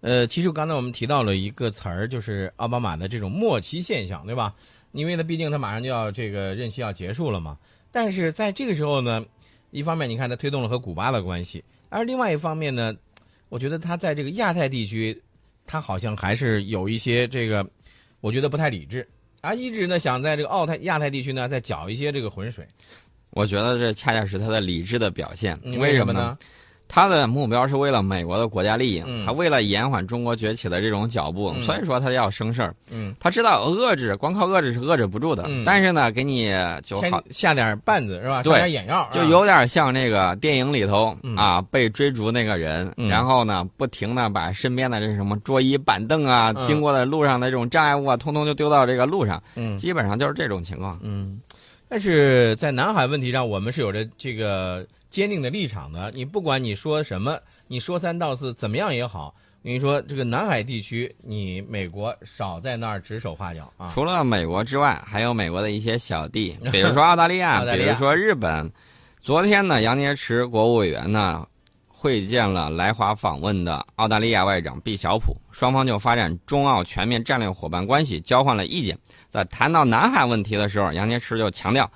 呃，其实刚才我们提到了一个词儿，就是奥巴马的这种末期现象，对吧？因为呢，毕竟他马上就要这个任期要结束了嘛。但是在这个时候呢，一方面你看他推动了和古巴的关系，而另外一方面呢，我觉得他在这个亚太地区，他好像还是有一些这个，我觉得不太理智，啊，一直呢想在这个澳太亚太地区呢再搅一些这个浑水。我觉得这恰恰是他的理智的表现。为什么呢？他的目标是为了美国的国家利益，嗯。他为了延缓中国崛起的这种脚步，嗯。所以说他要生事儿。嗯，他知道遏制，光靠遏制是遏制不住的。嗯。但是呢，给你就好，下点绊子是吧？对下点眼药，就有点像那个电影里头、嗯。啊，被追逐那个人，嗯。然后呢，不停的把身边的这什么桌椅板凳啊，嗯。经过的路上的这种障碍物啊，通通就丢到这个路上，嗯。基本上就是这种情况。嗯，但是在南海问题上，我们是有着这个坚定的立场呢。你不管你说什么，你说三道四，怎么样也好，你说，这个南海地区，你美国少在那儿指手画脚啊。除了美国之外，还有美国的一些小弟，比如说 澳大利亚，比如说日本。昨天呢，杨洁篪国务委员呢会见了来华访问的澳大利亚外长毕晓普，双方就发展中澳全面战略伙伴关系交换了意见。在谈到南海问题的时候，杨洁篪就强调，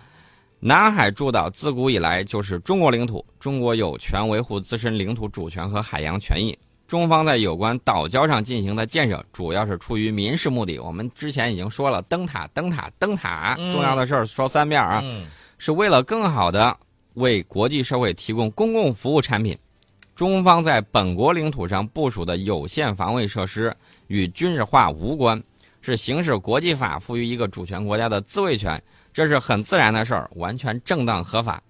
南海诸岛自古以来就是中国领土，中国有权维护自身领土主权和海洋权益。中方在有关岛礁上进行的建设，主要是出于民事目的。我们之前已经说了，灯塔、灯塔、灯塔，嗯重要的事儿说三遍啊，嗯是为了更好的为国际社会提供公共服务产品。中方在本国领土上部署的有限防卫设施与军事化无关，是行使国际法赋予一个主权国家的自卫权，这是很自然的事儿，完全正当合法。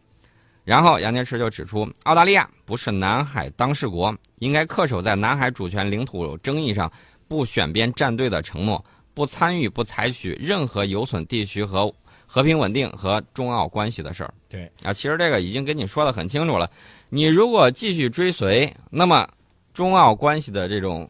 然后杨洁篪就指出，澳大利亚不是南海当事国，应该恪守在南海主权领土争议上不选边站队的承诺，不参与、不采取任何有损地区和和平稳定和中澳关系的事儿。对啊，其实这个已经跟你说的很清楚了。你如果继续追随，那么中澳关系的这种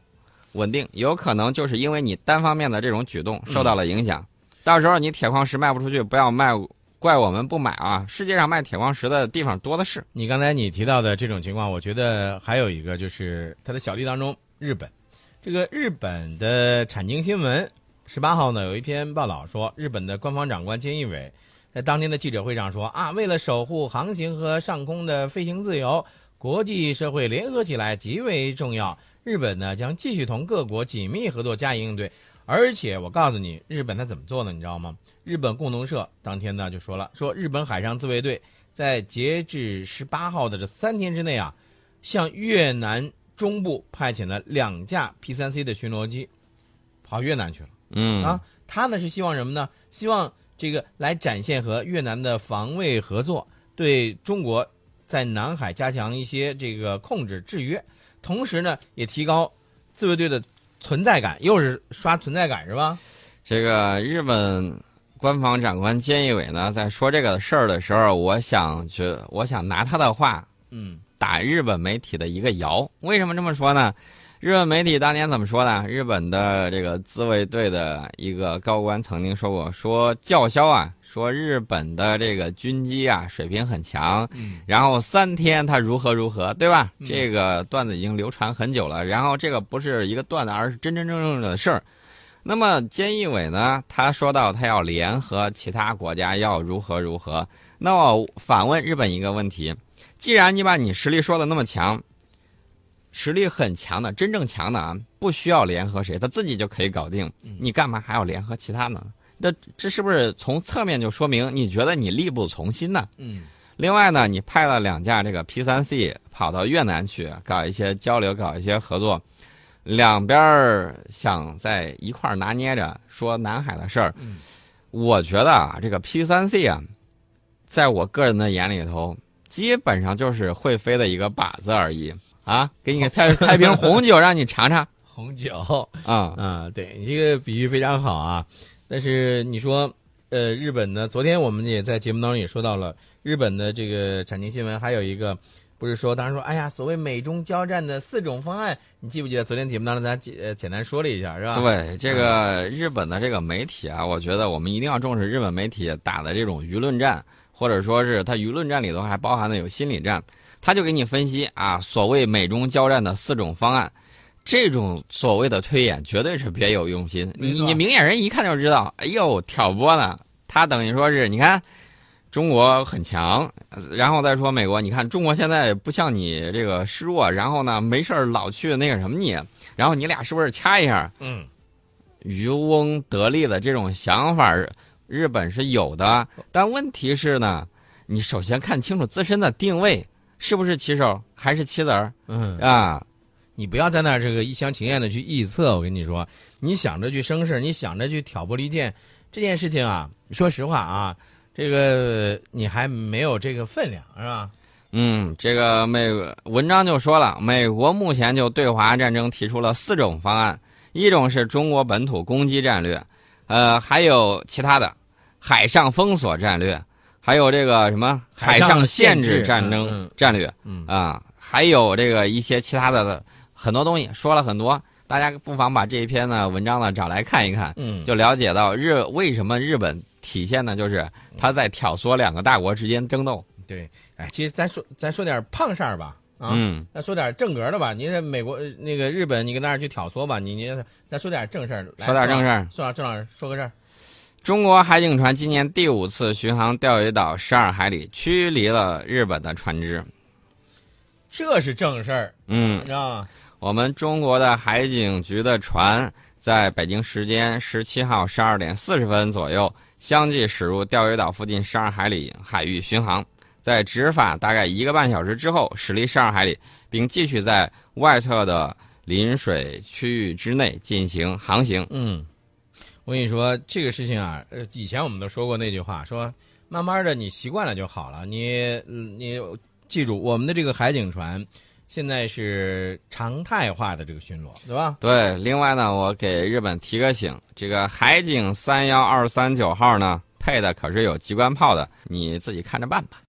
稳定，有可能就是因为你单方面的这种举动受到了影响。到时候你铁矿石卖不出去，不要卖，怪我们不买啊！世界上卖铁矿石的地方多的是。你刚才你提到的这种情况，我觉得还有一个就是它的小弟当中，日本，这个日本的产经新闻十八号呢有一篇报道说，日本的官方长官菅义伟在当天的记者会上说啊，为了守护航行和上空的飞行自由，国际社会联合起来极为重要。日本呢将继续同各国紧密合作，加以应对。而且我告诉你，日本他怎么做呢？你知道吗？日本共同社当天呢就说了，说日本海上自卫队在截至十八号的这三天之内啊，向越南中部派遣了两架 P 三 C 的巡逻机，跑越南去了。嗯啊，他呢是希望什么呢？希望这个来展现和越南的防卫合作，对中国在南海加强一些这个控制制约，同时呢也提高自卫队的存在感，又是刷存在感是吧？这个日本官方长官菅义伟呢，在说这个事儿的时候，我想觉，我想拿他的话嗯打日本媒体的一个谣。为什么这么说呢？日本媒体当年怎么说呢？日本的这个自卫队的一个高官曾经说过，说叫嚣啊，说日本的这个军机啊水平很强，嗯然后三天他如何如何，对吧？嗯这个段子已经流传很久了。然后这个不是一个段子，而是真真正正的事儿。那么菅义伟呢？他说到他要联合其他国家，要如何如何。那我反问日本一个问题：既然你把你实力说的那么强，实力很强的、真正强的啊，不需要联合谁，他自己就可以搞定，你干嘛还要联合其他呢？那这是不是从侧面就说明你觉得你力不从心呢？嗯另外呢，你派了两架这个 P 三 C 跑到越南去搞一些交流，搞一些合作，两边儿想在一块儿拿捏着说南海的事儿。嗯我觉得啊，这个 P 三 C 啊，在我个人的眼里头，基本上就是会飞的一个靶子而已啊！给你开开瓶红酒让你尝尝 红酒啊、啊，对你这个比喻非常好啊。但是你说，呃，日本呢？昨天我们也在节目当中也说到了日本的这个产经新闻，还有一个不是说当时说，哎呀，所谓美中交战的四种方案，你记不记得昨天节目当中咱简呃简单说了一下，是吧？对这个日本的这个媒体啊，我觉得我们一定要重视日本媒体打的这种舆论战，或者说是他舆论战里头还包含的有心理战。他就给你分析啊，所谓美中交战的四种方案，这种所谓的推演绝对是别有用心。你你明眼人一看就知道，哎呦，挑拨呢。他等于说是，你看中国很强，然后再说美国，你看中国现在不像你这个示弱，然后呢没事儿老去那个什么你，然后你俩是不是掐一下？嗯，渔翁得利的这种想法，日本是有的，但问题是呢，你首先看清楚自身的定位，是不是棋手还是棋子儿嗯，啊？你不要在那儿这个一厢情愿的去臆测。我跟你说，你想着去生事，你想着去挑拨离间，这件事情啊，说实话啊，这个你还没有这个分量，是吧？嗯，这个美文章就说了，美国目前就对华战争提出了四种方案，一种是中国本土攻击战略，呃，还有其他的海上封锁战略，还有这个什么海海上上限限制制战争战略嗯啊，还有这个一些其他的很多东西，说了很多，大家不妨把这一篇呢文章呢找来看一看，嗯，就了解到日为什么日本体现呢，就是他在挑唆两个大国之间争斗。对。哎，其实咱说咱说点胖事儿吧，啊，嗯，那说点正格的吧。您这美国呃那个日本，你跟那儿去挑唆吧，你你咱说点正事儿，来说点正事儿。宋老郑老师说个事儿。中国海警船今年第五次巡航钓鱼岛十二海里，驱离了日本的船只。这是正事儿，嗯你，知道吗？我们中国的海警局的船在北京时间十七号十二点四十分左右，相继驶入钓鱼岛附近十二海里海域巡航，在执法大概一个半小时之后，驶离十二海里，并继续在外侧的临水区域之内进行航行。嗯，我跟你说这个事情啊，呃，以前我们都说过那句话，说慢慢的你习惯了就好了。你嗯你记住，我们的这个海警船现在是常态化的这个巡逻，对吧？对，另外呢，我给日本提个醒，这个海警三幺二三九号呢，配的可是有机关炮的，你自己看着办吧。